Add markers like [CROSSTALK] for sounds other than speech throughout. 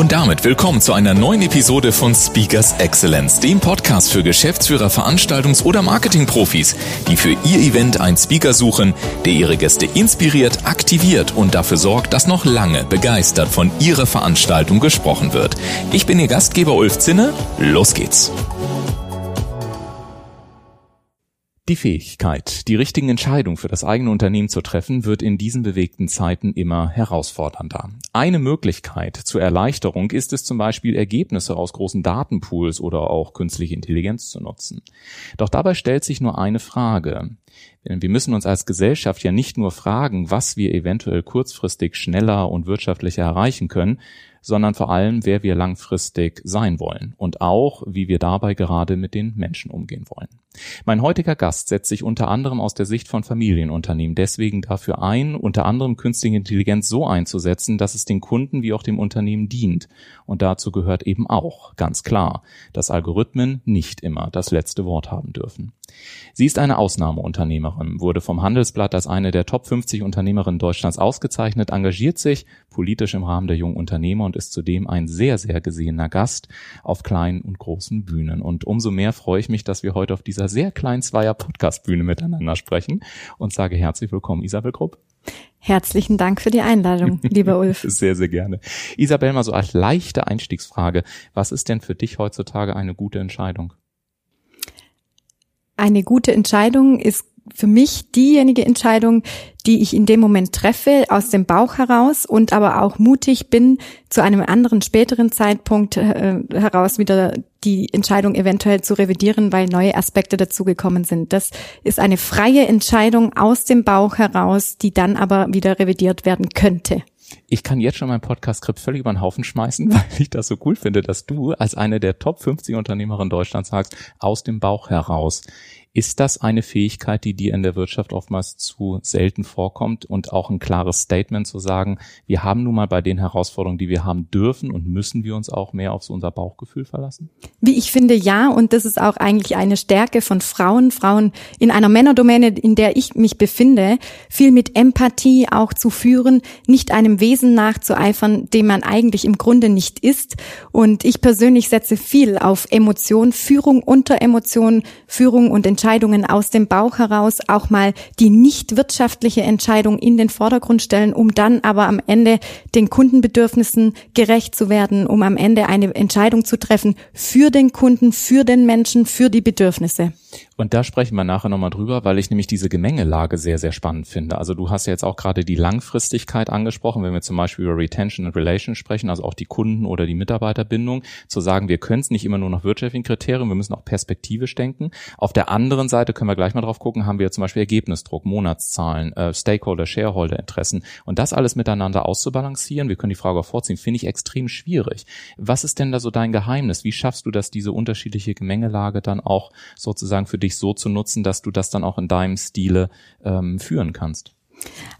Und damit willkommen zu einer neuen Episode von Speakers Excellence, dem Podcast für Geschäftsführer, Veranstaltungs- oder Marketingprofis, die für ihr Event einen Speaker suchen, der ihre Gäste inspiriert, aktiviert und dafür sorgt, dass noch lange begeistert von ihrer Veranstaltung gesprochen wird. Ich bin Ihr Gastgeber Ulf Zinne. Los geht's. Die Fähigkeit, die richtigen Entscheidungen für das eigene Unternehmen zu treffen, wird in diesen bewegten Zeiten immer herausfordernder. Eine Möglichkeit zur Erleichterung ist es zum Beispiel, Ergebnisse aus großen Datenpools oder auch künstliche Intelligenz zu nutzen. Doch dabei stellt sich nur eine Frage. Wir müssen uns als Gesellschaft ja nicht nur fragen, was wir eventuell kurzfristig schneller und wirtschaftlicher erreichen können, sondern vor allem, wer wir langfristig sein wollen und auch, wie wir dabei gerade mit den Menschen umgehen wollen. Mein heutiger Gast setzt sich unter anderem aus der Sicht von Familienunternehmen deswegen dafür ein, unter anderem künstliche Intelligenz so einzusetzen, dass es den Kunden wie auch dem Unternehmen dient. Und dazu gehört eben auch, ganz klar, dass Algorithmen nicht immer das letzte Wort haben dürfen. Sie ist eine Ausnahmeunternehmerin, wurde vom Handelsblatt als eine der Top 50 Unternehmerinnen Deutschlands ausgezeichnet, engagiert sich politisch im Rahmen der jungen Unternehmer und ist zudem ein sehr, sehr gesehener Gast auf kleinen und großen Bühnen. Und umso mehr freue ich mich, dass wir heute auf dieser sehr kleinen Zweier Podcast-Bühne miteinander sprechen und sage herzlich willkommen, Isabel Grupp. Herzlichen Dank für die Einladung, lieber Ulf. [LAUGHS] Sehr, sehr gerne. Isabel, mal so als leichte Einstiegsfrage. Was ist denn für dich heutzutage eine gute Entscheidung? Eine gute Entscheidung ist für mich diejenige Entscheidung, die ich in dem Moment treffe, aus dem Bauch heraus und aber auch mutig bin, zu einem anderen späteren Zeitpunkt äh, heraus wieder die Entscheidung eventuell zu revidieren, weil neue Aspekte dazugekommen sind. Das ist eine freie Entscheidung aus dem Bauch heraus, die dann aber wieder revidiert werden könnte. Ich kann jetzt schon mein Podcast-Skript völlig über den Haufen schmeißen, [LAUGHS] weil ich das so cool finde, dass du als eine der Top 50 Unternehmerinnen Deutschlands sagst, aus dem Bauch heraus. Ist das eine Fähigkeit, die dir in der Wirtschaft oftmals zu selten vorkommt und auch ein klares Statement zu sagen, wir haben nun mal bei den Herausforderungen, die wir haben, dürfen und müssen wir uns auch mehr auf unser Bauchgefühl verlassen? Wie ich finde, ja. Und das ist auch eigentlich eine Stärke von Frauen. Frauen in einer Männerdomäne, in der ich mich befinde, viel mit Empathie auch zu führen, nicht einem Wesen nachzueifern, dem man eigentlich im Grunde nicht ist. Und ich persönlich setze viel auf Emotion, Führung unter Emotion, Führung und Entscheidungen aus dem Bauch heraus auch mal die nicht wirtschaftliche Entscheidung in den Vordergrund stellen, um dann aber am Ende den Kundenbedürfnissen gerecht zu werden, um am Ende eine Entscheidung zu treffen für den Kunden, für den Menschen, für die Bedürfnisse. Und da sprechen wir nachher nochmal drüber, weil ich nämlich diese Gemengelage sehr, sehr spannend finde. Also du hast ja jetzt auch gerade die Langfristigkeit angesprochen, wenn wir zum Beispiel über Retention and Relation sprechen, also auch die Kunden- oder die Mitarbeiterbindung, zu sagen, wir können es nicht immer nur nach wirtschaftlichen Kriterien, wir müssen auch perspektivisch denken. Auf der anderen Seite können wir gleich mal drauf gucken, haben wir zum Beispiel Ergebnisdruck, Monatszahlen, äh, Stakeholder, Shareholder-Interessen und das alles miteinander auszubalancieren. Wir können die Frage auch vorziehen, finde ich extrem schwierig. Was ist denn da so dein Geheimnis? Wie schaffst du das, diese unterschiedliche Gemengelage dann auch sozusagen für dich dich so zu nutzen, dass du das dann auch in deinem Stile ähm, führen kannst.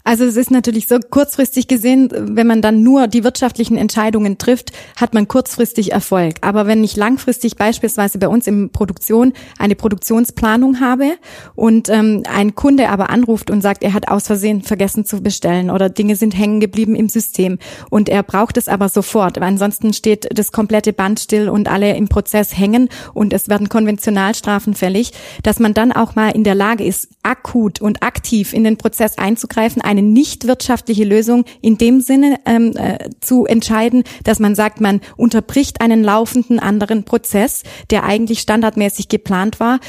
Also es ist natürlich so kurzfristig gesehen, wenn man dann nur die wirtschaftlichen Entscheidungen trifft, hat man kurzfristig Erfolg. Aber wenn ich langfristig beispielsweise bei uns in Produktion eine Produktionsplanung habe und ähm, ein Kunde aber anruft und sagt, er hat aus Versehen vergessen zu bestellen oder Dinge sind hängen geblieben im System und er braucht es aber sofort, weil ansonsten steht das komplette Band still und alle im Prozess hängen und es werden Konventionalstrafen fällig, dass man dann auch mal in der Lage ist, akut und aktiv in den Prozess einzugreifen, eine nicht wirtschaftliche Lösung in dem Sinne ähm, äh, zu entscheiden, dass man sagt, man unterbricht einen laufenden anderen Prozess, der eigentlich standardmäßig geplant war,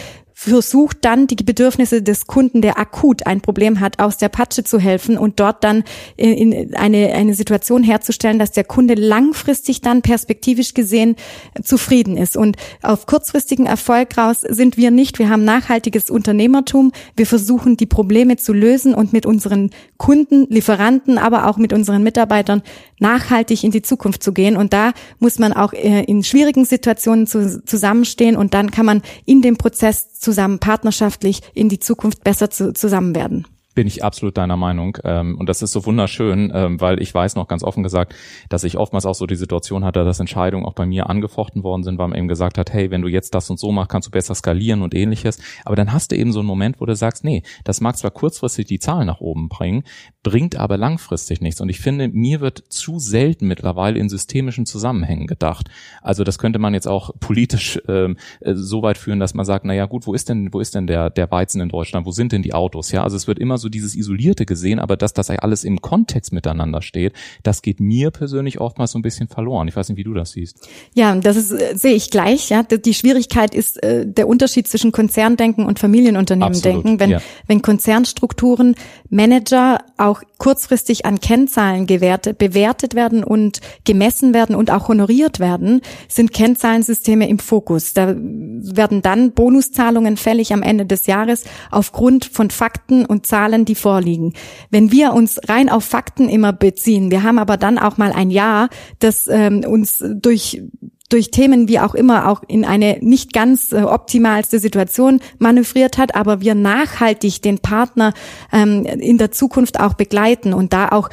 versucht dann die Bedürfnisse des Kunden, der akut ein Problem hat, aus der Patsche zu helfen und dort dann in eine, eine Situation herzustellen, dass der Kunde langfristig dann perspektivisch gesehen zufrieden ist. Und auf kurzfristigen Erfolg raus sind wir nicht. Wir haben nachhaltiges Unternehmertum. Wir versuchen, die Probleme zu lösen und mit unseren Kunden, Lieferanten, aber auch mit unseren Mitarbeitern nachhaltig in die Zukunft zu gehen. Und da muss man auch äh, in schwierigen Situationen zusammenstehen und dann kann man in dem Prozess zusammen partnerschaftlich in die Zukunft besser zusammen werden bin ich absolut deiner Meinung. Ähm, und das ist so wunderschön, ähm, weil ich weiß noch ganz offen gesagt, dass ich oftmals auch so die Situation hatte, dass Entscheidungen auch bei mir angefochten worden sind, weil man eben gesagt hat, hey, wenn du jetzt das und so machst, kannst du besser skalieren und ähnliches. Aber dann hast du eben so einen Moment, wo du sagst, nee, das mag zwar kurzfristig die Zahlen nach oben bringen, bringt aber langfristig nichts. Und ich finde, mir wird zu selten mittlerweile in systemischen Zusammenhängen gedacht. Also das könnte man jetzt auch politisch ähm, äh, so weit führen, dass man sagt, na ja, gut, wo ist denn, wo ist denn der, der Weizen in Deutschland? Wo sind denn die Autos? Ja, also es wird immer so dieses Isolierte gesehen, aber dass das alles im Kontext miteinander steht, das geht mir persönlich oftmals so ein bisschen verloren. Ich weiß nicht, wie du das siehst. Ja, das ist, äh, sehe ich gleich. Ja, die Schwierigkeit ist äh, der Unterschied zwischen Konzerndenken und Familienunternehmen-Denken. Wenn, ja. wenn Konzernstrukturen, Manager auch kurzfristig an Kennzahlen gewertet, bewertet werden und gemessen werden und auch honoriert werden, sind Kennzahlensysteme im Fokus. Da werden dann Bonuszahlungen fällig am Ende des Jahres aufgrund von Fakten und Zahlen Zahlen, die vorliegen. Wenn wir uns rein auf Fakten immer beziehen, wir haben aber dann auch mal ein Jahr, das ähm, uns durch durch Themen wie auch immer auch in eine nicht ganz äh, optimalste Situation manövriert hat, aber wir nachhaltig den Partner ähm, in der Zukunft auch begleiten und da auch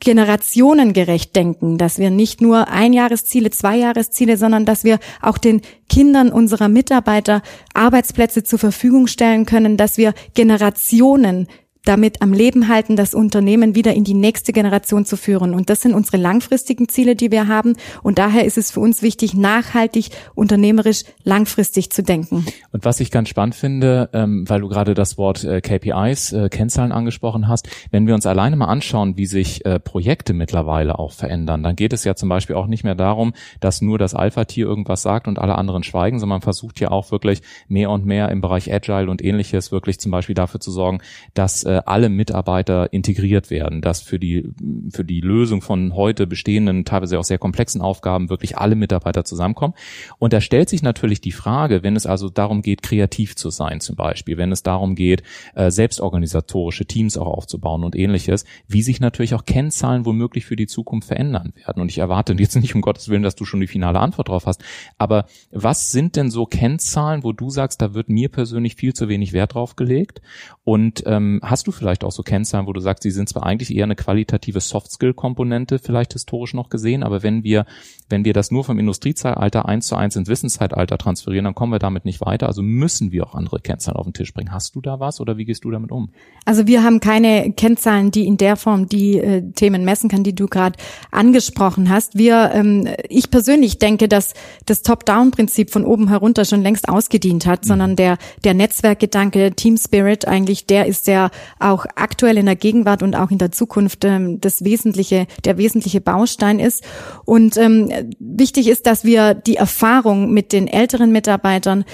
generationengerecht denken, dass wir nicht nur Einjahresziele, Zweijahresziele, sondern dass wir auch den Kindern unserer Mitarbeiter Arbeitsplätze zur Verfügung stellen können, dass wir Generationen damit am Leben halten, das Unternehmen wieder in die nächste Generation zu führen. Und das sind unsere langfristigen Ziele, die wir haben. Und daher ist es für uns wichtig, nachhaltig, unternehmerisch, langfristig zu denken. Und was ich ganz spannend finde, ähm, weil du gerade das Wort äh, KPIs, äh, Kennzahlen angesprochen hast, wenn wir uns alleine mal anschauen, wie sich äh, Projekte mittlerweile auch verändern, dann geht es ja zum Beispiel auch nicht mehr darum, dass nur das Alpha-Tier irgendwas sagt und alle anderen schweigen, sondern man versucht ja auch wirklich mehr und mehr im Bereich Agile und ähnliches wirklich zum Beispiel dafür zu sorgen, dass äh, alle Mitarbeiter integriert werden, dass für die, für die Lösung von heute bestehenden, teilweise auch sehr komplexen Aufgaben wirklich alle Mitarbeiter zusammenkommen. Und da stellt sich natürlich die Frage, wenn es also darum geht, kreativ zu sein zum Beispiel, wenn es darum geht, äh, selbstorganisatorische Teams auch aufzubauen und ähnliches, wie sich natürlich auch Kennzahlen womöglich für die Zukunft verändern werden. Und ich erwarte jetzt nicht um Gottes Willen, dass du schon die finale Antwort drauf hast, aber was sind denn so Kennzahlen, wo du sagst, da wird mir persönlich viel zu wenig Wert drauf gelegt? Und ähm, hast du vielleicht auch so Kennzahlen, wo du sagst, sie sind zwar eigentlich eher eine qualitative Soft-Skill-Komponente, vielleicht historisch noch gesehen, aber wenn wir, wenn wir das nur vom Industriezeitalter eins zu eins ins Wissenszeitalter transferieren, dann kommen wir damit nicht weiter. Also müssen wir auch andere Kennzahlen auf den Tisch bringen. Hast du da was oder wie gehst du damit um? Also wir haben keine Kennzahlen, die in der Form die äh, Themen messen kann, die du gerade angesprochen hast. Wir, ähm, ich persönlich denke, dass das Top-Down-Prinzip von oben herunter schon längst ausgedient hat, mhm. sondern der, der Netzwerkgedanke, Team Spirit eigentlich, der ist der auch aktuell in der Gegenwart und auch in der Zukunft ähm, das wesentliche, der wesentliche Baustein ist. Und ähm, wichtig ist, dass wir die Erfahrung mit den älteren Mitarbeitern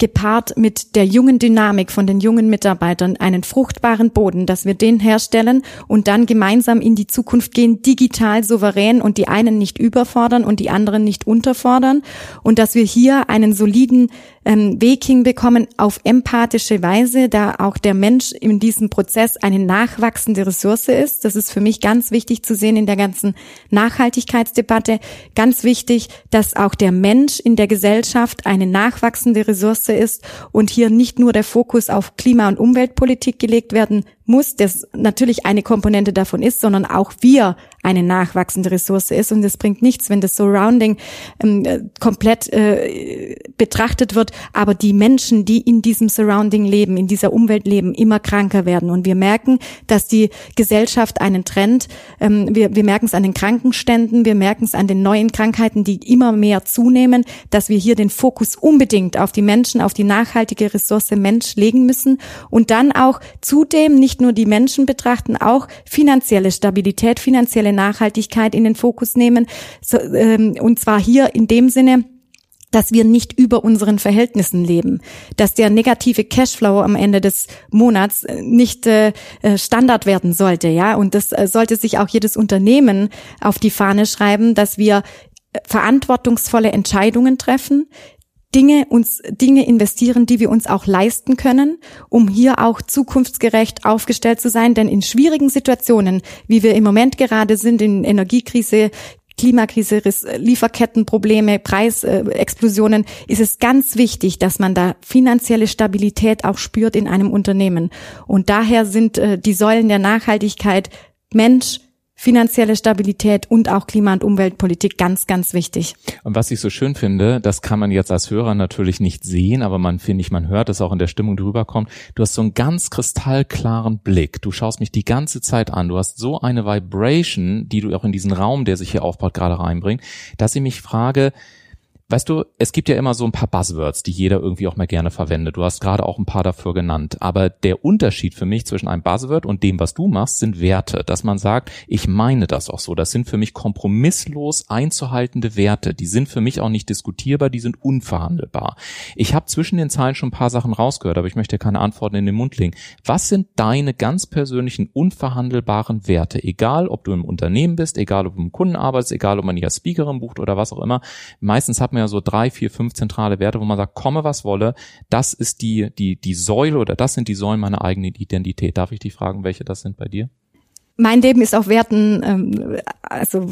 gepaart mit der jungen Dynamik von den jungen Mitarbeitern einen fruchtbaren Boden, dass wir den herstellen und dann gemeinsam in die Zukunft gehen, digital souverän und die einen nicht überfordern und die anderen nicht unterfordern und dass wir hier einen soliden ähm, Weg hinbekommen auf empathische Weise, da auch der Mensch in diesem Prozess eine nachwachsende Ressource ist. Das ist für mich ganz wichtig zu sehen in der ganzen Nachhaltigkeitsdebatte. Ganz wichtig, dass auch der Mensch in der Gesellschaft eine nachwachsende Ressource ist und hier nicht nur der Fokus auf Klima- und Umweltpolitik gelegt werden muss, das natürlich eine Komponente davon ist, sondern auch wir eine nachwachsende Ressource ist. Und es bringt nichts, wenn das Surrounding ähm, äh, komplett äh, betrachtet wird, aber die Menschen, die in diesem Surrounding leben, in dieser Umwelt leben, immer kranker werden. Und wir merken, dass die Gesellschaft einen Trend, ähm, wir, wir merken es an den Krankenständen, wir merken es an den neuen Krankheiten, die immer mehr zunehmen, dass wir hier den Fokus unbedingt auf die Menschen, auf die nachhaltige Ressource Mensch legen müssen und dann auch zudem nicht nur die Menschen betrachten, auch finanzielle Stabilität, finanzielle Nachhaltigkeit in den Fokus nehmen. So, ähm, und zwar hier in dem Sinne, dass wir nicht über unseren Verhältnissen leben, dass der negative Cashflow am Ende des Monats äh, nicht äh, äh, Standard werden sollte, ja, und das äh, sollte sich auch jedes Unternehmen auf die Fahne schreiben, dass wir verantwortungsvolle Entscheidungen treffen, Dinge uns Dinge investieren, die wir uns auch leisten können, um hier auch zukunftsgerecht aufgestellt zu sein, denn in schwierigen Situationen, wie wir im Moment gerade sind in Energiekrise, Klimakrise, Lieferkettenprobleme, Preisexplosionen, ist es ganz wichtig, dass man da finanzielle Stabilität auch spürt in einem Unternehmen. Und daher sind äh, die Säulen der Nachhaltigkeit Mensch, finanzielle Stabilität und auch Klima- und Umweltpolitik ganz, ganz wichtig. Und was ich so schön finde, das kann man jetzt als Hörer natürlich nicht sehen, aber man finde ich, man hört es auch in der Stimmung, die rüberkommt. Du hast so einen ganz kristallklaren Blick. Du schaust mich die ganze Zeit an. Du hast so eine Vibration, die du auch in diesen Raum, der sich hier aufbaut, gerade reinbringt, dass ich mich frage, Weißt du, es gibt ja immer so ein paar Buzzwords, die jeder irgendwie auch mal gerne verwendet. Du hast gerade auch ein paar dafür genannt. Aber der Unterschied für mich zwischen einem Buzzword und dem, was du machst, sind Werte. Dass man sagt, ich meine das auch so. Das sind für mich kompromisslos einzuhaltende Werte. Die sind für mich auch nicht diskutierbar, die sind unverhandelbar. Ich habe zwischen den Zeilen schon ein paar Sachen rausgehört, aber ich möchte keine Antworten in den Mund legen. Was sind deine ganz persönlichen unverhandelbaren Werte? Egal, ob du im Unternehmen bist, egal, ob du im Kunden arbeitest, egal, ob man hier Speakerin bucht oder was auch immer. Meistens hat man ja so drei, vier, fünf zentrale Werte, wo man sagt, komme was wolle, das ist die, die, die Säule oder das sind die Säulen meiner eigenen Identität. Darf ich dich fragen, welche das sind bei dir? Mein Leben ist auf Werten, ähm, also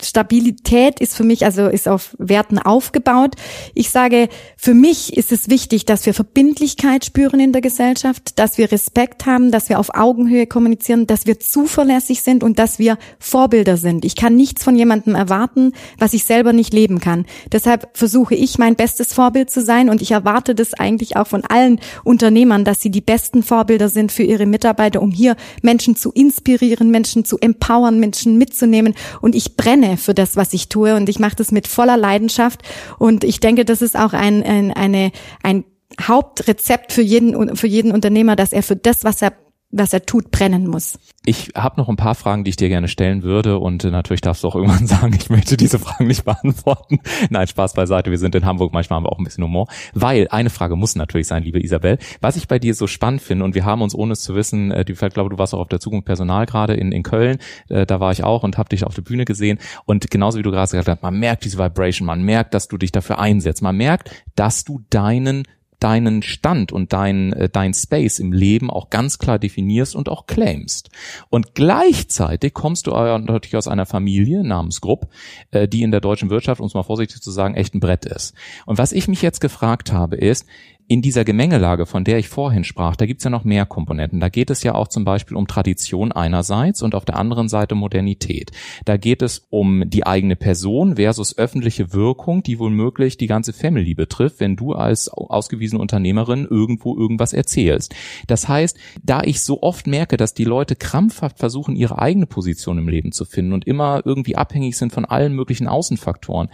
Stabilität ist für mich, also ist auf Werten aufgebaut. Ich sage, für mich ist es wichtig, dass wir Verbindlichkeit spüren in der Gesellschaft, dass wir Respekt haben, dass wir auf Augenhöhe kommunizieren, dass wir zuverlässig sind und dass wir Vorbilder sind. Ich kann nichts von jemandem erwarten, was ich selber nicht leben kann. Deshalb versuche ich, mein bestes Vorbild zu sein und ich erwarte das eigentlich auch von allen Unternehmern, dass sie die besten Vorbilder sind für ihre Mitarbeiter, um hier Menschen zu inspirieren, Menschen zu empowern, Menschen mitzunehmen. Und ich brenne für das, was ich tue. Und ich mache das mit voller Leidenschaft. Und ich denke, das ist auch ein, ein, eine, ein Hauptrezept für jeden, für jeden Unternehmer, dass er für das, was er was er tut, brennen muss. Ich habe noch ein paar Fragen, die ich dir gerne stellen würde und äh, natürlich darfst du auch irgendwann [LAUGHS] sagen, ich möchte diese Fragen nicht beantworten. Nein, Spaß beiseite, wir sind in Hamburg, manchmal haben wir auch ein bisschen Humor. Weil eine Frage muss natürlich sein, liebe Isabel, was ich bei dir so spannend finde und wir haben uns, ohne es zu wissen, äh, ich glaube, du warst auch auf der Zukunft Personal gerade in, in Köln, äh, da war ich auch und habe dich auf der Bühne gesehen und genauso wie du gerade gesagt hast, man merkt diese Vibration, man merkt, dass du dich dafür einsetzt, man merkt, dass du deinen deinen Stand und dein, äh, dein Space im Leben auch ganz klar definierst und auch claimst. Und gleichzeitig kommst du natürlich aus einer Familie namens Grupp, äh, die in der deutschen Wirtschaft, um es mal vorsichtig zu sagen, echt ein Brett ist. Und was ich mich jetzt gefragt habe, ist, in dieser Gemengelage, von der ich vorhin sprach, da gibt's ja noch mehr Komponenten. Da geht es ja auch zum Beispiel um Tradition einerseits und auf der anderen Seite Modernität. Da geht es um die eigene Person versus öffentliche Wirkung, die womöglich die ganze Family betrifft, wenn du als ausgewiesene Unternehmerin irgendwo irgendwas erzählst. Das heißt, da ich so oft merke, dass die Leute krampfhaft versuchen, ihre eigene Position im Leben zu finden und immer irgendwie abhängig sind von allen möglichen Außenfaktoren,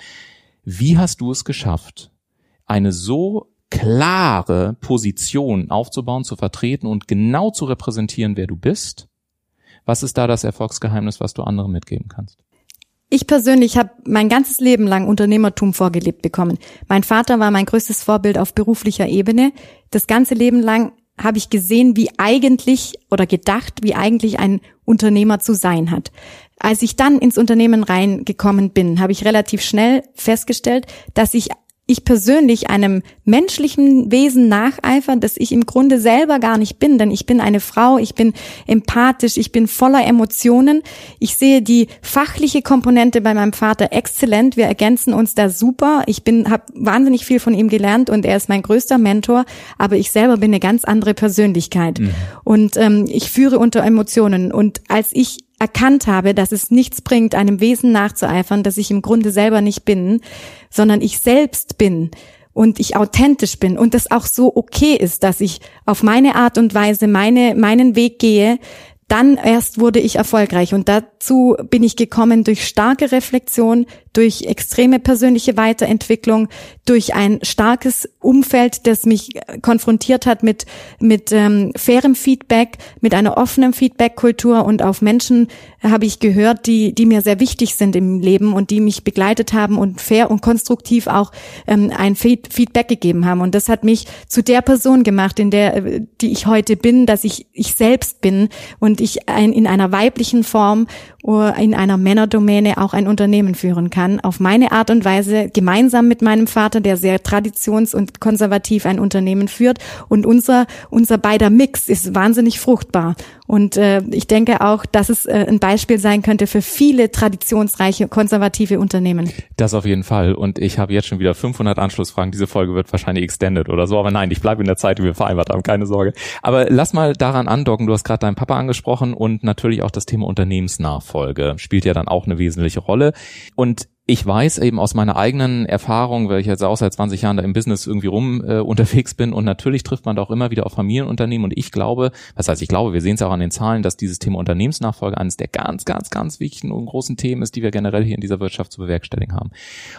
wie hast du es geschafft, eine so klare Position aufzubauen, zu vertreten und genau zu repräsentieren, wer du bist? Was ist da das Erfolgsgeheimnis, was du anderen mitgeben kannst? Ich persönlich habe mein ganzes Leben lang Unternehmertum vorgelebt bekommen. Mein Vater war mein größtes Vorbild auf beruflicher Ebene. Das ganze Leben lang habe ich gesehen, wie eigentlich oder gedacht, wie eigentlich ein Unternehmer zu sein hat. Als ich dann ins Unternehmen reingekommen bin, habe ich relativ schnell festgestellt, dass ich ich persönlich einem menschlichen Wesen nacheifer, das ich im Grunde selber gar nicht bin, denn ich bin eine Frau, ich bin empathisch, ich bin voller Emotionen. Ich sehe die fachliche Komponente bei meinem Vater exzellent, wir ergänzen uns da super. Ich bin habe wahnsinnig viel von ihm gelernt und er ist mein größter Mentor, aber ich selber bin eine ganz andere Persönlichkeit mhm. und ähm, ich führe unter Emotionen und als ich erkannt habe, dass es nichts bringt, einem Wesen nachzueifern, das ich im Grunde selber nicht bin, sondern ich selbst bin und ich authentisch bin und das auch so okay ist, dass ich auf meine Art und Weise meine, meinen Weg gehe, dann erst wurde ich erfolgreich. Und dazu bin ich gekommen durch starke Reflexion, durch extreme persönliche Weiterentwicklung, durch ein starkes Umfeld, das mich konfrontiert hat mit, mit ähm, fairem Feedback, mit einer offenen Feedback-Kultur und auf Menschen habe ich gehört, die, die mir sehr wichtig sind im Leben und die mich begleitet haben und fair und konstruktiv auch ähm, ein Feedback gegeben haben. Und das hat mich zu der Person gemacht, in der, äh, die ich heute bin, dass ich ich selbst bin und ich ein, in einer weiblichen Form in einer Männerdomäne auch ein Unternehmen führen kann, auf meine Art und Weise, gemeinsam mit meinem Vater, der sehr traditions- und konservativ ein Unternehmen führt. Und unser, unser beider Mix ist wahnsinnig fruchtbar. Und äh, ich denke auch, dass es äh, ein Beispiel sein könnte für viele traditionsreiche, konservative Unternehmen. Das auf jeden Fall. Und ich habe jetzt schon wieder 500 Anschlussfragen. Diese Folge wird wahrscheinlich extended oder so. Aber nein, ich bleibe in der Zeit, die wir vereinbart haben. Keine Sorge. Aber lass mal daran andocken. Du hast gerade deinen Papa angesprochen und natürlich auch das Thema Unternehmensnachfolge spielt ja dann auch eine wesentliche Rolle. Und ich weiß eben aus meiner eigenen Erfahrung, weil ich jetzt auch seit 20 Jahren da im Business irgendwie rum äh, unterwegs bin und natürlich trifft man da auch immer wieder auf Familienunternehmen und ich glaube, was heißt ich glaube, wir sehen es auch an den Zahlen, dass dieses Thema Unternehmensnachfolge eines der ganz, ganz, ganz wichtigen und großen Themen ist, die wir generell hier in dieser Wirtschaft zu bewerkstelligen haben.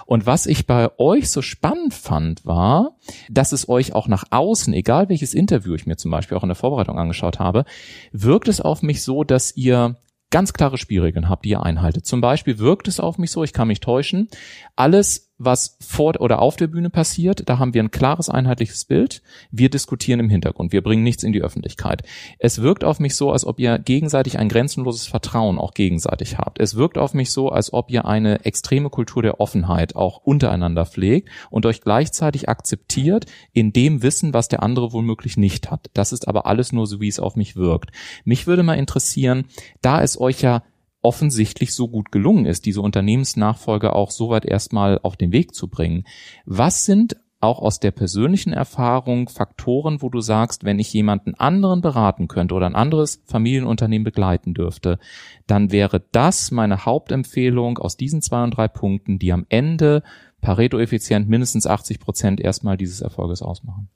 Und was ich bei euch so spannend fand, war, dass es euch auch nach außen, egal welches Interview ich mir zum Beispiel auch in der Vorbereitung angeschaut habe, wirkt es auf mich so, dass ihr ganz klare Spielregeln habt, die ihr einhaltet. Zum Beispiel wirkt es auf mich so, ich kann mich täuschen, alles was vor oder auf der Bühne passiert, da haben wir ein klares einheitliches Bild. Wir diskutieren im Hintergrund. Wir bringen nichts in die Öffentlichkeit. Es wirkt auf mich so, als ob ihr gegenseitig ein grenzenloses Vertrauen auch gegenseitig habt. Es wirkt auf mich so, als ob ihr eine extreme Kultur der Offenheit auch untereinander pflegt und euch gleichzeitig akzeptiert in dem Wissen, was der andere womöglich nicht hat. Das ist aber alles nur so, wie es auf mich wirkt. Mich würde mal interessieren, da es euch ja offensichtlich so gut gelungen ist, diese Unternehmensnachfolge auch so weit erstmal auf den Weg zu bringen. Was sind auch aus der persönlichen Erfahrung Faktoren, wo du sagst, wenn ich jemanden anderen beraten könnte oder ein anderes Familienunternehmen begleiten dürfte, dann wäre das meine Hauptempfehlung aus diesen zwei und drei Punkten, die am Ende Pareto-effizient mindestens 80 Prozent erstmal dieses Erfolges ausmachen.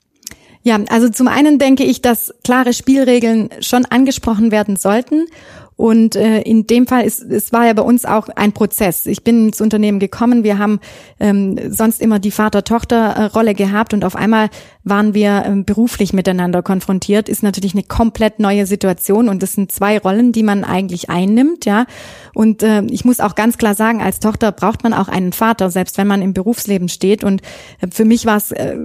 Ja, also zum einen denke ich, dass klare Spielregeln schon angesprochen werden sollten und äh, in dem Fall ist es war ja bei uns auch ein Prozess. Ich bin ins Unternehmen gekommen. Wir haben ähm, sonst immer die Vater-Tochter-Rolle gehabt und auf einmal waren wir ähm, beruflich miteinander konfrontiert. Ist natürlich eine komplett neue Situation und das sind zwei Rollen, die man eigentlich einnimmt, ja. Und äh, ich muss auch ganz klar sagen, als Tochter braucht man auch einen Vater, selbst wenn man im Berufsleben steht. Und äh, für mich war es äh,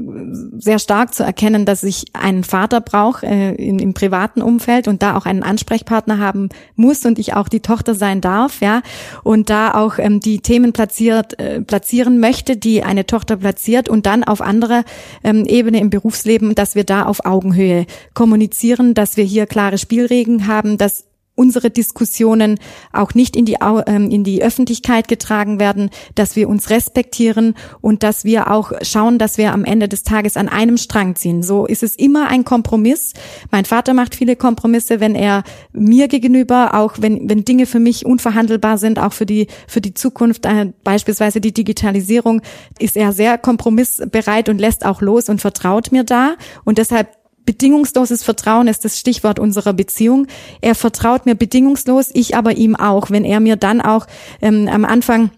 sehr stark zu erkennen, dass ich einen Vater brauche äh, im privaten Umfeld und da auch einen Ansprechpartner haben muss muss und ich auch die Tochter sein darf, ja, und da auch ähm, die Themen platziert, äh, platzieren möchte, die eine Tochter platziert und dann auf anderer ähm, Ebene im Berufsleben, dass wir da auf Augenhöhe kommunizieren, dass wir hier klare Spielregeln haben, dass unsere Diskussionen auch nicht in die, ähm, in die Öffentlichkeit getragen werden, dass wir uns respektieren und dass wir auch schauen, dass wir am Ende des Tages an einem Strang ziehen. So ist es immer ein Kompromiss. Mein Vater macht viele Kompromisse, wenn er mir gegenüber, auch wenn, wenn Dinge für mich unverhandelbar sind, auch für die, für die Zukunft, äh, beispielsweise die Digitalisierung, ist er sehr kompromissbereit und lässt auch los und vertraut mir da. Und deshalb bedingungsloses Vertrauen ist das Stichwort unserer Beziehung. Er vertraut mir bedingungslos, ich aber ihm auch. Wenn er mir dann auch ähm, am Anfang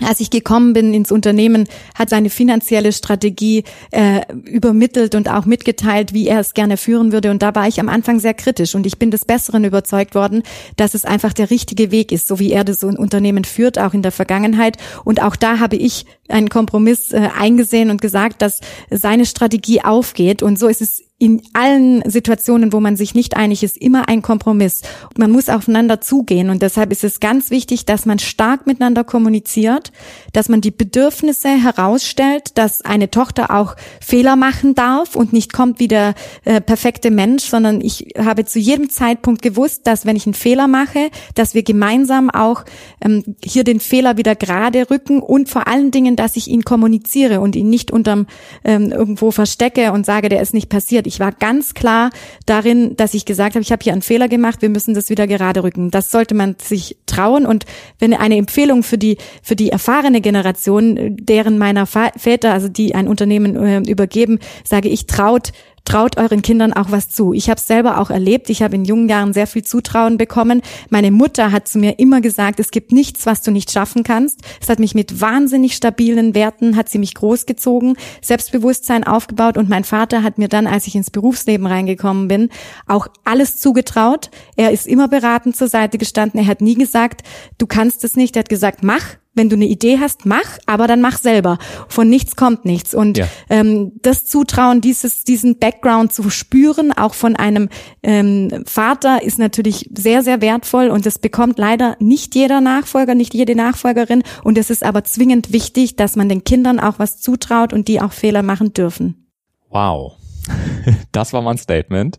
als ich gekommen bin ins Unternehmen, hat seine finanzielle Strategie äh, übermittelt und auch mitgeteilt, wie er es gerne führen würde. Und da war ich am Anfang sehr kritisch und ich bin des Besseren überzeugt worden, dass es einfach der richtige Weg ist, so wie er das Unternehmen führt, auch in der Vergangenheit. Und auch da habe ich einen Kompromiss äh, eingesehen und gesagt, dass seine Strategie aufgeht. Und so ist es in allen Situationen, wo man sich nicht einig ist, immer ein Kompromiss. Man muss aufeinander zugehen und deshalb ist es ganz wichtig, dass man stark miteinander kommuniziert, dass man die Bedürfnisse herausstellt, dass eine Tochter auch Fehler machen darf und nicht kommt wie der äh, perfekte Mensch, sondern ich habe zu jedem Zeitpunkt gewusst, dass wenn ich einen Fehler mache, dass wir gemeinsam auch ähm, hier den Fehler wieder gerade rücken und vor allen Dingen, dass ich ihn kommuniziere und ihn nicht unterm ähm, irgendwo verstecke und sage, der ist nicht passiert ich war ganz klar darin, dass ich gesagt habe, ich habe hier einen Fehler gemacht, wir müssen das wieder gerade rücken. Das sollte man sich trauen. Und wenn eine Empfehlung für die, für die erfahrene Generation, deren meiner Väter, also die ein Unternehmen äh, übergeben, sage ich, traut traut euren Kindern auch was zu. Ich habe es selber auch erlebt. Ich habe in jungen Jahren sehr viel Zutrauen bekommen. Meine Mutter hat zu mir immer gesagt, es gibt nichts, was du nicht schaffen kannst. Es hat mich mit wahnsinnig stabilen Werten, hat sie mich großgezogen, Selbstbewusstsein aufgebaut und mein Vater hat mir dann, als ich ins Berufsleben reingekommen bin, auch alles zugetraut. Er ist immer beratend zur Seite gestanden. Er hat nie gesagt, du kannst es nicht. Er hat gesagt, mach, wenn du eine Idee hast, mach, aber dann mach selber. Von nichts kommt nichts. Und ja. ähm, das Zutrauen, dieses, diesen Background zu spüren, auch von einem ähm, Vater, ist natürlich sehr, sehr wertvoll und das bekommt leider nicht jeder Nachfolger, nicht jede Nachfolgerin. Und es ist aber zwingend wichtig, dass man den Kindern auch was zutraut und die auch Fehler machen dürfen. Wow. [LAUGHS] Das war mein Statement.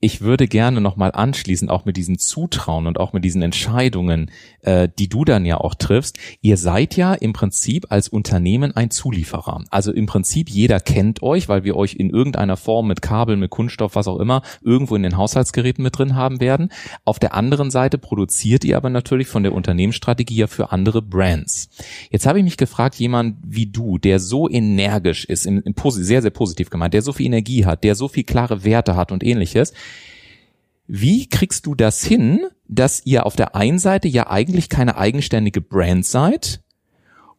Ich würde gerne nochmal anschließen, auch mit diesen Zutrauen und auch mit diesen Entscheidungen, äh, die du dann ja auch triffst. Ihr seid ja im Prinzip als Unternehmen ein Zulieferer. Also im Prinzip jeder kennt euch, weil wir euch in irgendeiner Form mit Kabel, mit Kunststoff, was auch immer, irgendwo in den Haushaltsgeräten mit drin haben werden. Auf der anderen Seite produziert ihr aber natürlich von der Unternehmensstrategie ja für andere Brands. Jetzt habe ich mich gefragt, jemand wie du, der so energisch ist, im, im sehr, sehr positiv gemeint, der so viel Energie hat, der so viel klare Werte hat und ähnliches, wie kriegst du das hin, dass ihr auf der einen Seite ja eigentlich keine eigenständige Brand seid,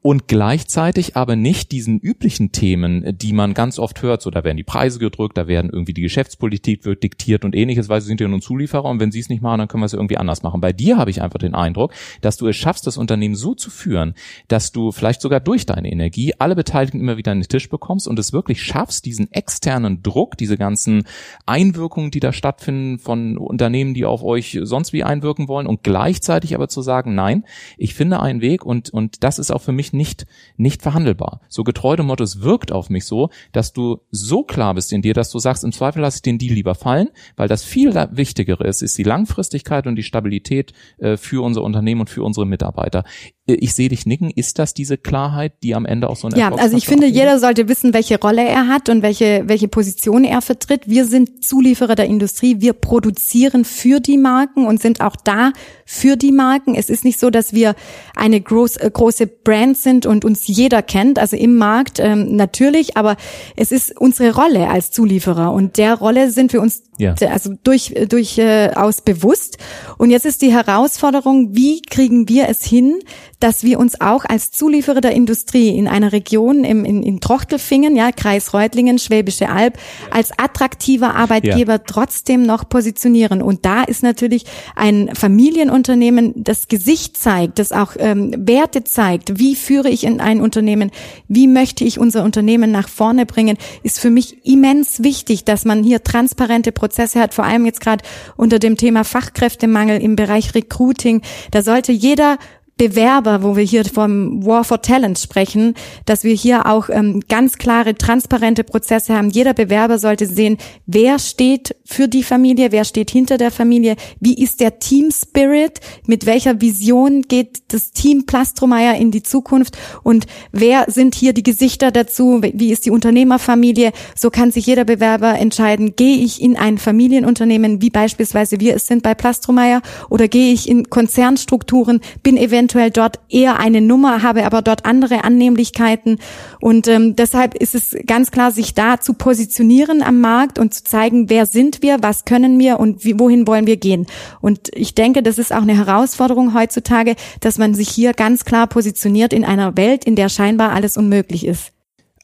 und gleichzeitig aber nicht diesen üblichen Themen, die man ganz oft hört, so da werden die Preise gedrückt, da werden irgendwie die Geschäftspolitik wird diktiert und ähnliches, weil sie sind ja nun Zulieferer und wenn sie es nicht machen, dann können wir es irgendwie anders machen. Bei dir habe ich einfach den Eindruck, dass du es schaffst, das Unternehmen so zu führen, dass du vielleicht sogar durch deine Energie alle Beteiligten immer wieder an den Tisch bekommst und es wirklich schaffst, diesen externen Druck, diese ganzen Einwirkungen, die da stattfinden von Unternehmen, die auf euch sonst wie einwirken wollen und gleichzeitig aber zu sagen, nein, ich finde einen Weg und, und das ist auch für mich mich nicht, nicht verhandelbar. So getreu dem Motto, es wirkt auf mich so, dass du so klar bist in dir, dass du sagst, im Zweifel lasse ich den Deal lieber fallen, weil das viel wichtigere ist, ist die Langfristigkeit und die Stabilität äh, für unser Unternehmen und für unsere Mitarbeiter. Äh, ich sehe dich nicken. Ist das diese Klarheit, die am Ende auch so ein Ja, also ich finde, jeder sollte wissen, welche Rolle er hat und welche, welche Position er vertritt. Wir sind Zulieferer der Industrie. Wir produzieren für die Marken und sind auch da für die Marken. Es ist nicht so, dass wir eine groß, äh, große Brand sind und uns jeder kennt, also im Markt ähm, natürlich, aber es ist unsere Rolle als Zulieferer und der Rolle sind wir uns ja. also durch, durchaus bewusst. Und jetzt ist die Herausforderung, wie kriegen wir es hin, dass wir uns auch als Zulieferer der Industrie in einer Region im, in, in Trochtelfingen, ja, Kreis Reutlingen, Schwäbische Alb, als attraktiver Arbeitgeber ja. trotzdem noch positionieren. Und da ist natürlich ein Familienunternehmen, das Gesicht zeigt, das auch ähm, Werte zeigt. Wie führe ich in ein Unternehmen? Wie möchte ich unser Unternehmen nach vorne bringen? Ist für mich immens wichtig, dass man hier transparente Prozesse hat, vor allem jetzt gerade unter dem Thema Fachkräftemangel im Bereich Recruiting. Da sollte jeder Bewerber, wo wir hier vom War for Talent sprechen, dass wir hier auch ähm, ganz klare, transparente Prozesse haben. Jeder Bewerber sollte sehen, wer steht für die Familie, wer steht hinter der Familie, wie ist der Team Spirit, mit welcher Vision geht das Team Plastromeyer in die Zukunft und wer sind hier die Gesichter dazu, wie ist die Unternehmerfamilie. So kann sich jeder Bewerber entscheiden, gehe ich in ein Familienunternehmen, wie beispielsweise wir es sind bei Plastromeyer, oder gehe ich in Konzernstrukturen, bin eventuell eventuell dort eher eine Nummer, habe aber dort andere Annehmlichkeiten. Und ähm, deshalb ist es ganz klar, sich da zu positionieren am Markt und zu zeigen, wer sind wir, was können wir und wie, wohin wollen wir gehen. Und ich denke, das ist auch eine Herausforderung heutzutage, dass man sich hier ganz klar positioniert in einer Welt, in der scheinbar alles unmöglich ist.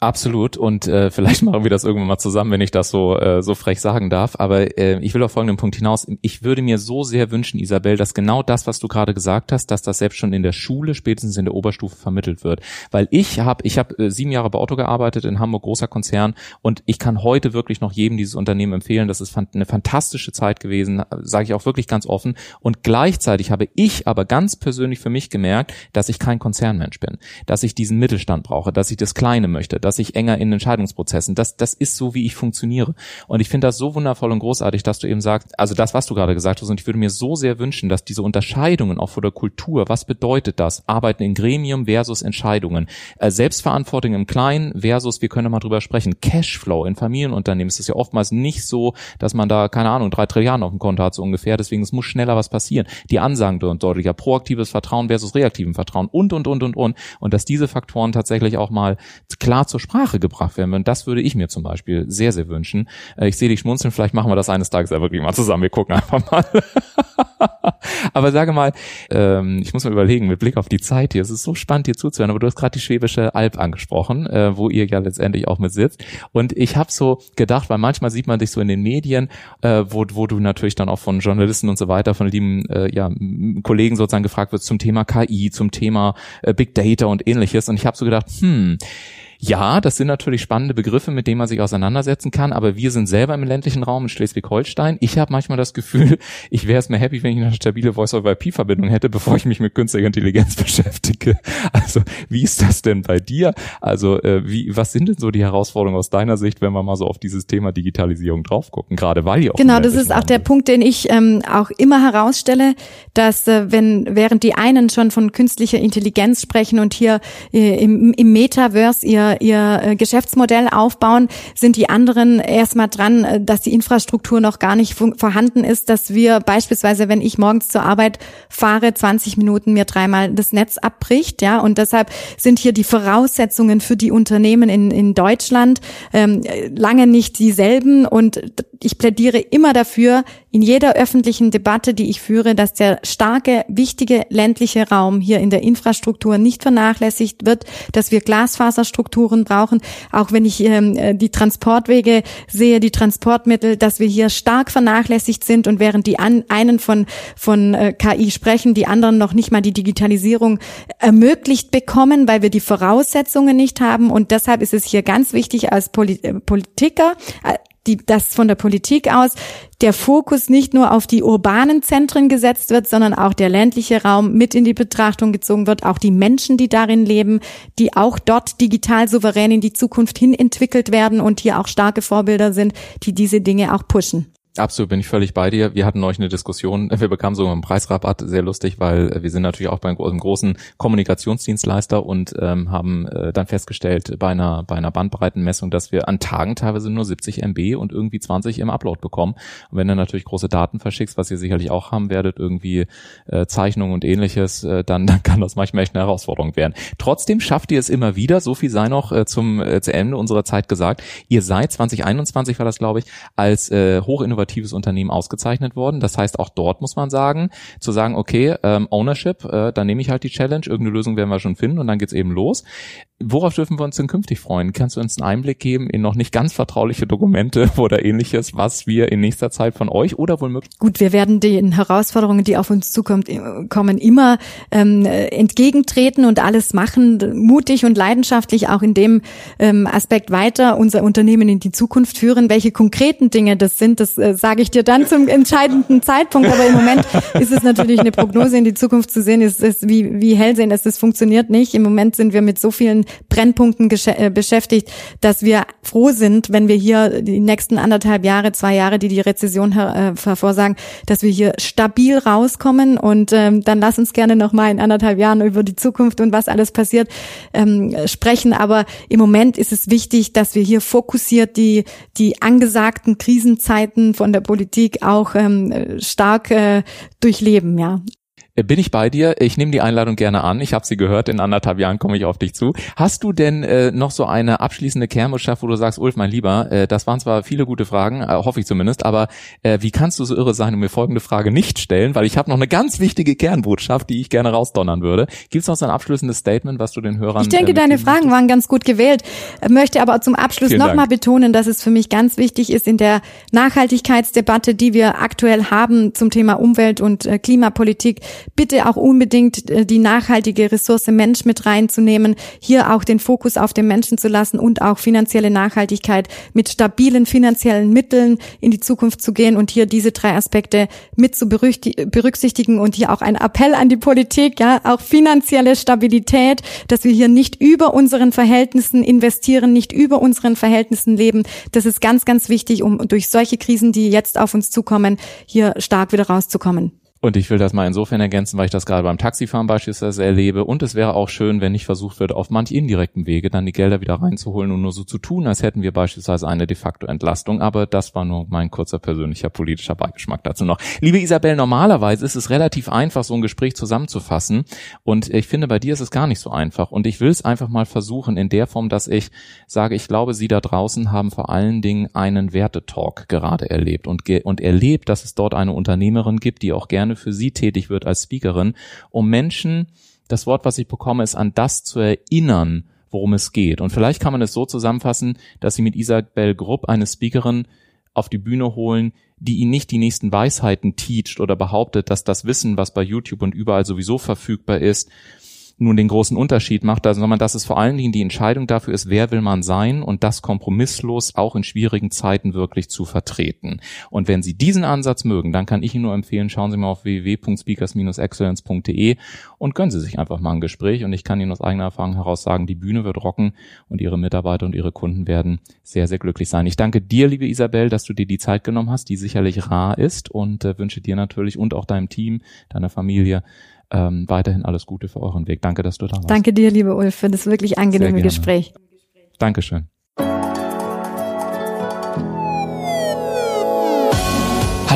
Absolut und äh, [LAUGHS] vielleicht machen wir das irgendwann mal zusammen, wenn ich das so äh, so frech sagen darf. Aber äh, ich will auf folgenden Punkt hinaus. Ich würde mir so sehr wünschen, Isabel, dass genau das, was du gerade gesagt hast, dass das selbst schon in der Schule, spätestens in der Oberstufe vermittelt wird. Weil ich habe ich habe äh, sieben Jahre bei Otto gearbeitet in Hamburg, großer Konzern, und ich kann heute wirklich noch jedem dieses Unternehmen empfehlen. Das ist eine fantastische Zeit gewesen, sage ich auch wirklich ganz offen. Und gleichzeitig habe ich aber ganz persönlich für mich gemerkt, dass ich kein Konzernmensch bin, dass ich diesen Mittelstand brauche, dass ich das Kleine möchte dass ich enger in Entscheidungsprozessen. Das, das ist so, wie ich funktioniere. Und ich finde das so wundervoll und großartig, dass du eben sagst, also das, was du gerade gesagt hast, und ich würde mir so sehr wünschen, dass diese Unterscheidungen auch vor der Kultur, was bedeutet das? Arbeiten in Gremium versus Entscheidungen. Äh, Selbstverantwortung im Kleinen versus, wir können mal drüber sprechen, Cashflow in Familienunternehmen ist es ja oftmals nicht so, dass man da, keine Ahnung, drei Trilliarden auf dem Konto hat, so ungefähr. Deswegen, es muss schneller was passieren. Die Ansagen deutlicher, proaktives Vertrauen versus reaktiven Vertrauen und, und, und, und, und. Und dass diese Faktoren tatsächlich auch mal klar zu zur Sprache gebracht werden. Und das würde ich mir zum Beispiel sehr, sehr wünschen. Äh, ich sehe dich schmunzeln, vielleicht machen wir das eines Tages ja wirklich mal zusammen. Wir gucken einfach mal. [LAUGHS] aber sage mal, ähm, ich muss mal überlegen, mit Blick auf die Zeit hier, es ist so spannend hier zuzuhören, aber du hast gerade die Schwäbische Alb angesprochen, äh, wo ihr ja letztendlich auch mit sitzt. Und ich habe so gedacht, weil manchmal sieht man dich so in den Medien, äh, wo, wo du natürlich dann auch von Journalisten und so weiter, von lieben ja, Kollegen sozusagen gefragt wirst zum Thema KI, zum Thema Big Data und ähnliches. Und ich habe so gedacht, hm, ja, das sind natürlich spannende Begriffe, mit denen man sich auseinandersetzen kann, aber wir sind selber im ländlichen Raum in Schleswig-Holstein. Ich habe manchmal das Gefühl, [LAUGHS] ich wäre es mir happy, wenn ich eine stabile Voice-over-IP-Verbindung hätte, bevor ich mich mit künstlicher Intelligenz [LAUGHS] beschäftige. Also, wie ist das denn bei dir? Also, äh, wie, was sind denn so die Herausforderungen aus deiner Sicht, wenn wir mal so auf dieses Thema Digitalisierung drauf gucken, gerade weil ihr auch Genau, das ist auch der Punkt, den ich ähm, auch immer herausstelle, dass äh, wenn während die einen schon von künstlicher Intelligenz sprechen und hier äh, im, im Metaverse ihr ihr, äh, Geschäftsmodell aufbauen, sind die anderen erstmal dran, äh, dass die Infrastruktur noch gar nicht vorhanden ist, dass wir beispielsweise, wenn ich morgens zur Arbeit fahre, 20 Minuten mir dreimal das Netz abbricht, ja, und deshalb sind hier die Voraussetzungen für die Unternehmen in, in Deutschland ähm, lange nicht dieselben und ich plädiere immer dafür, in jeder öffentlichen Debatte, die ich führe, dass der starke, wichtige ländliche Raum hier in der Infrastruktur nicht vernachlässigt wird, dass wir Glasfaserstrukturen brauchen, auch wenn ich ähm, äh, die Transportwege sehe, die Transportmittel, dass wir hier stark vernachlässigt sind und während die an, einen von, von äh, KI sprechen, die anderen noch nicht mal die Digitalisierung ermöglicht bekommen, weil wir die Voraussetzungen nicht haben. Und deshalb ist es hier ganz wichtig als Poli äh, Politiker, äh, die, dass von der Politik aus der Fokus nicht nur auf die urbanen Zentren gesetzt wird, sondern auch der ländliche Raum mit in die Betrachtung gezogen wird, auch die Menschen, die darin leben, die auch dort digital souverän in die Zukunft hin entwickelt werden und hier auch starke Vorbilder sind, die diese Dinge auch pushen. Absolut, bin ich völlig bei dir. Wir hatten neulich eine Diskussion, [LAUGHS] wir bekamen so einen Preisrabatt, sehr lustig, weil wir sind natürlich auch bei einem großen Kommunikationsdienstleister und ähm, haben äh, dann festgestellt bei einer, bei einer Bandbreitenmessung, dass wir an Tagen teilweise nur 70 MB und irgendwie 20 im Upload bekommen. Und wenn du natürlich große Daten verschickst, was ihr sicherlich auch haben werdet, irgendwie äh, Zeichnungen und ähnliches, äh, dann, [LAUGHS] dann kann das manchmal echt eine Herausforderung werden. Trotzdem schafft ihr es immer wieder, so viel sei noch äh, zum, äh, zu Ende unserer Zeit gesagt, ihr seid 2021 war das, glaube ich, als äh, hochinnovativ innovatives Unternehmen ausgezeichnet worden. Das heißt, auch dort muss man sagen, zu sagen, okay, ähm, Ownership, äh, dann nehme ich halt die Challenge, irgendeine Lösung werden wir schon finden und dann geht's eben los. Worauf dürfen wir uns denn künftig freuen? Kannst du uns einen Einblick geben in noch nicht ganz vertrauliche Dokumente [LAUGHS] oder ähnliches, was wir in nächster Zeit von euch oder wohl möglich? Gut, wir werden den Herausforderungen, die auf uns zukommen, kommen, immer ähm, entgegentreten und alles machen, mutig und leidenschaftlich auch in dem ähm, Aspekt weiter unser Unternehmen in die Zukunft führen. Welche konkreten Dinge das sind, das äh, sage ich dir dann zum [LAUGHS] entscheidenden Zeitpunkt. Aber im Moment [LAUGHS] ist es natürlich eine Prognose in die Zukunft zu sehen, ist, ist wie, wie hell sehen es, das funktioniert nicht. Im Moment sind wir mit so vielen Brennpunkten äh, beschäftigt, dass wir froh sind, wenn wir hier die nächsten anderthalb Jahre, zwei Jahre, die die Rezession her, äh, hervorsagen, dass wir hier stabil rauskommen und ähm, dann lass uns gerne noch mal in anderthalb Jahren über die Zukunft und was alles passiert ähm, sprechen. Aber im Moment ist es wichtig, dass wir hier fokussiert die die angesagten Krisenzeiten von der Politik auch ähm, stark äh, durchleben. Ja. Äh, bin ich bei dir. Ich nehme die Einladung gerne an. Ich habe sie gehört. In anderthalb Jahren komme ich auf dich zu. Hast du denn äh, noch so eine abschließende Kernbotschaft, wo du sagst, Ulf, mein Lieber, äh, das waren zwar viele gute Fragen, äh, hoffe ich zumindest, aber äh, wie kannst du so irre sein und mir folgende Frage nicht stellen? Weil ich habe noch eine ganz wichtige Kernbotschaft, die ich gerne rausdonnern würde. Gibt es noch so ein abschließendes Statement, was du den Hörern Ich denke, äh, deine Fragen waren ganz gut gewählt. Möchte aber zum Abschluss nochmal betonen, dass es für mich ganz wichtig ist, in der Nachhaltigkeitsdebatte, die wir aktuell haben zum Thema Umwelt- und äh, Klimapolitik, bitte auch unbedingt äh, die nachhaltige Ressource Mensch mit reinzunehmen, hier auch den Fokus auf den Menschen zu lassen und auch finanzielle Nachhaltigkeit mit stabilen finanziellen Mitteln in die Zukunft zu gehen und hier diese drei Aspekte mit zu berücksichtigen und hier auch ein Appell an die Politik, ja, auch finanzielle Stabilität, dass wir hier nicht über unseren Verhältnissen investieren, nicht über unseren Verhältnissen leben. Das ist ganz, ganz wichtig, um durch solche Krisen, die jetzt auf uns zukommen, hier stark wieder rauszukommen. Und ich will das mal insofern ergänzen, weil ich das gerade beim Taxifahren beispielsweise erlebe. Und es wäre auch schön, wenn nicht versucht wird, auf manch indirekten Wege dann die Gelder wieder reinzuholen und nur so zu tun, als hätten wir beispielsweise eine de facto Entlastung. Aber das war nur mein kurzer persönlicher politischer Beigeschmack dazu noch. Liebe Isabel, normalerweise ist es relativ einfach, so ein Gespräch zusammenzufassen. Und ich finde, bei dir ist es gar nicht so einfach. Und ich will es einfach mal versuchen in der Form, dass ich sage, ich glaube, Sie da draußen haben vor allen Dingen einen Wertetalk gerade erlebt und, und erlebt, dass es dort eine Unternehmerin gibt, die auch gerne für sie tätig wird als Speakerin, um Menschen, das Wort, was ich bekomme, ist an das zu erinnern, worum es geht. Und vielleicht kann man es so zusammenfassen, dass sie mit Isabel Grupp eine Speakerin auf die Bühne holen, die ihnen nicht die nächsten Weisheiten teacht oder behauptet, dass das Wissen, was bei YouTube und überall sowieso verfügbar ist, nun den großen Unterschied macht, also, sondern dass es vor allen Dingen die Entscheidung dafür ist, wer will man sein und das kompromisslos auch in schwierigen Zeiten wirklich zu vertreten. Und wenn Sie diesen Ansatz mögen, dann kann ich Ihnen nur empfehlen, schauen Sie mal auf www.speakers-excellence.de und gönnen Sie sich einfach mal ein Gespräch. Und ich kann Ihnen aus eigener Erfahrung heraus sagen, die Bühne wird rocken und Ihre Mitarbeiter und Ihre Kunden werden sehr, sehr glücklich sein. Ich danke dir, liebe Isabel, dass du dir die Zeit genommen hast, die sicherlich rar ist und äh, wünsche dir natürlich und auch deinem Team, deiner Familie ähm, weiterhin alles Gute für euren Weg. Danke, dass du da warst. Danke dir, liebe Ulf, für das wirklich angenehme Gespräch. Dankeschön.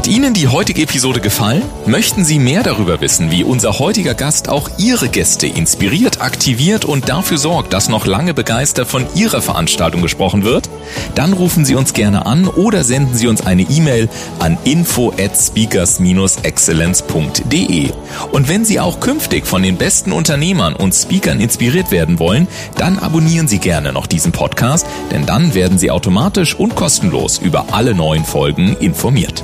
Ihnen die heutige Episode gefallen? Möchten Sie mehr darüber wissen, wie unser heutiger Gast auch Ihre Gäste inspiriert, aktiviert und dafür sorgt, dass noch lange begeistert von Ihrer Veranstaltung gesprochen wird? Dann rufen Sie uns gerne an oder senden Sie uns eine E-Mail an info at speakers-excellence.de. Und wenn Sie auch künftig von den besten Unternehmern und Speakern inspiriert werden wollen, dann abonnieren Sie gerne noch diesen Podcast, denn dann werden Sie automatisch und kostenlos über alle neuen Folgen informiert.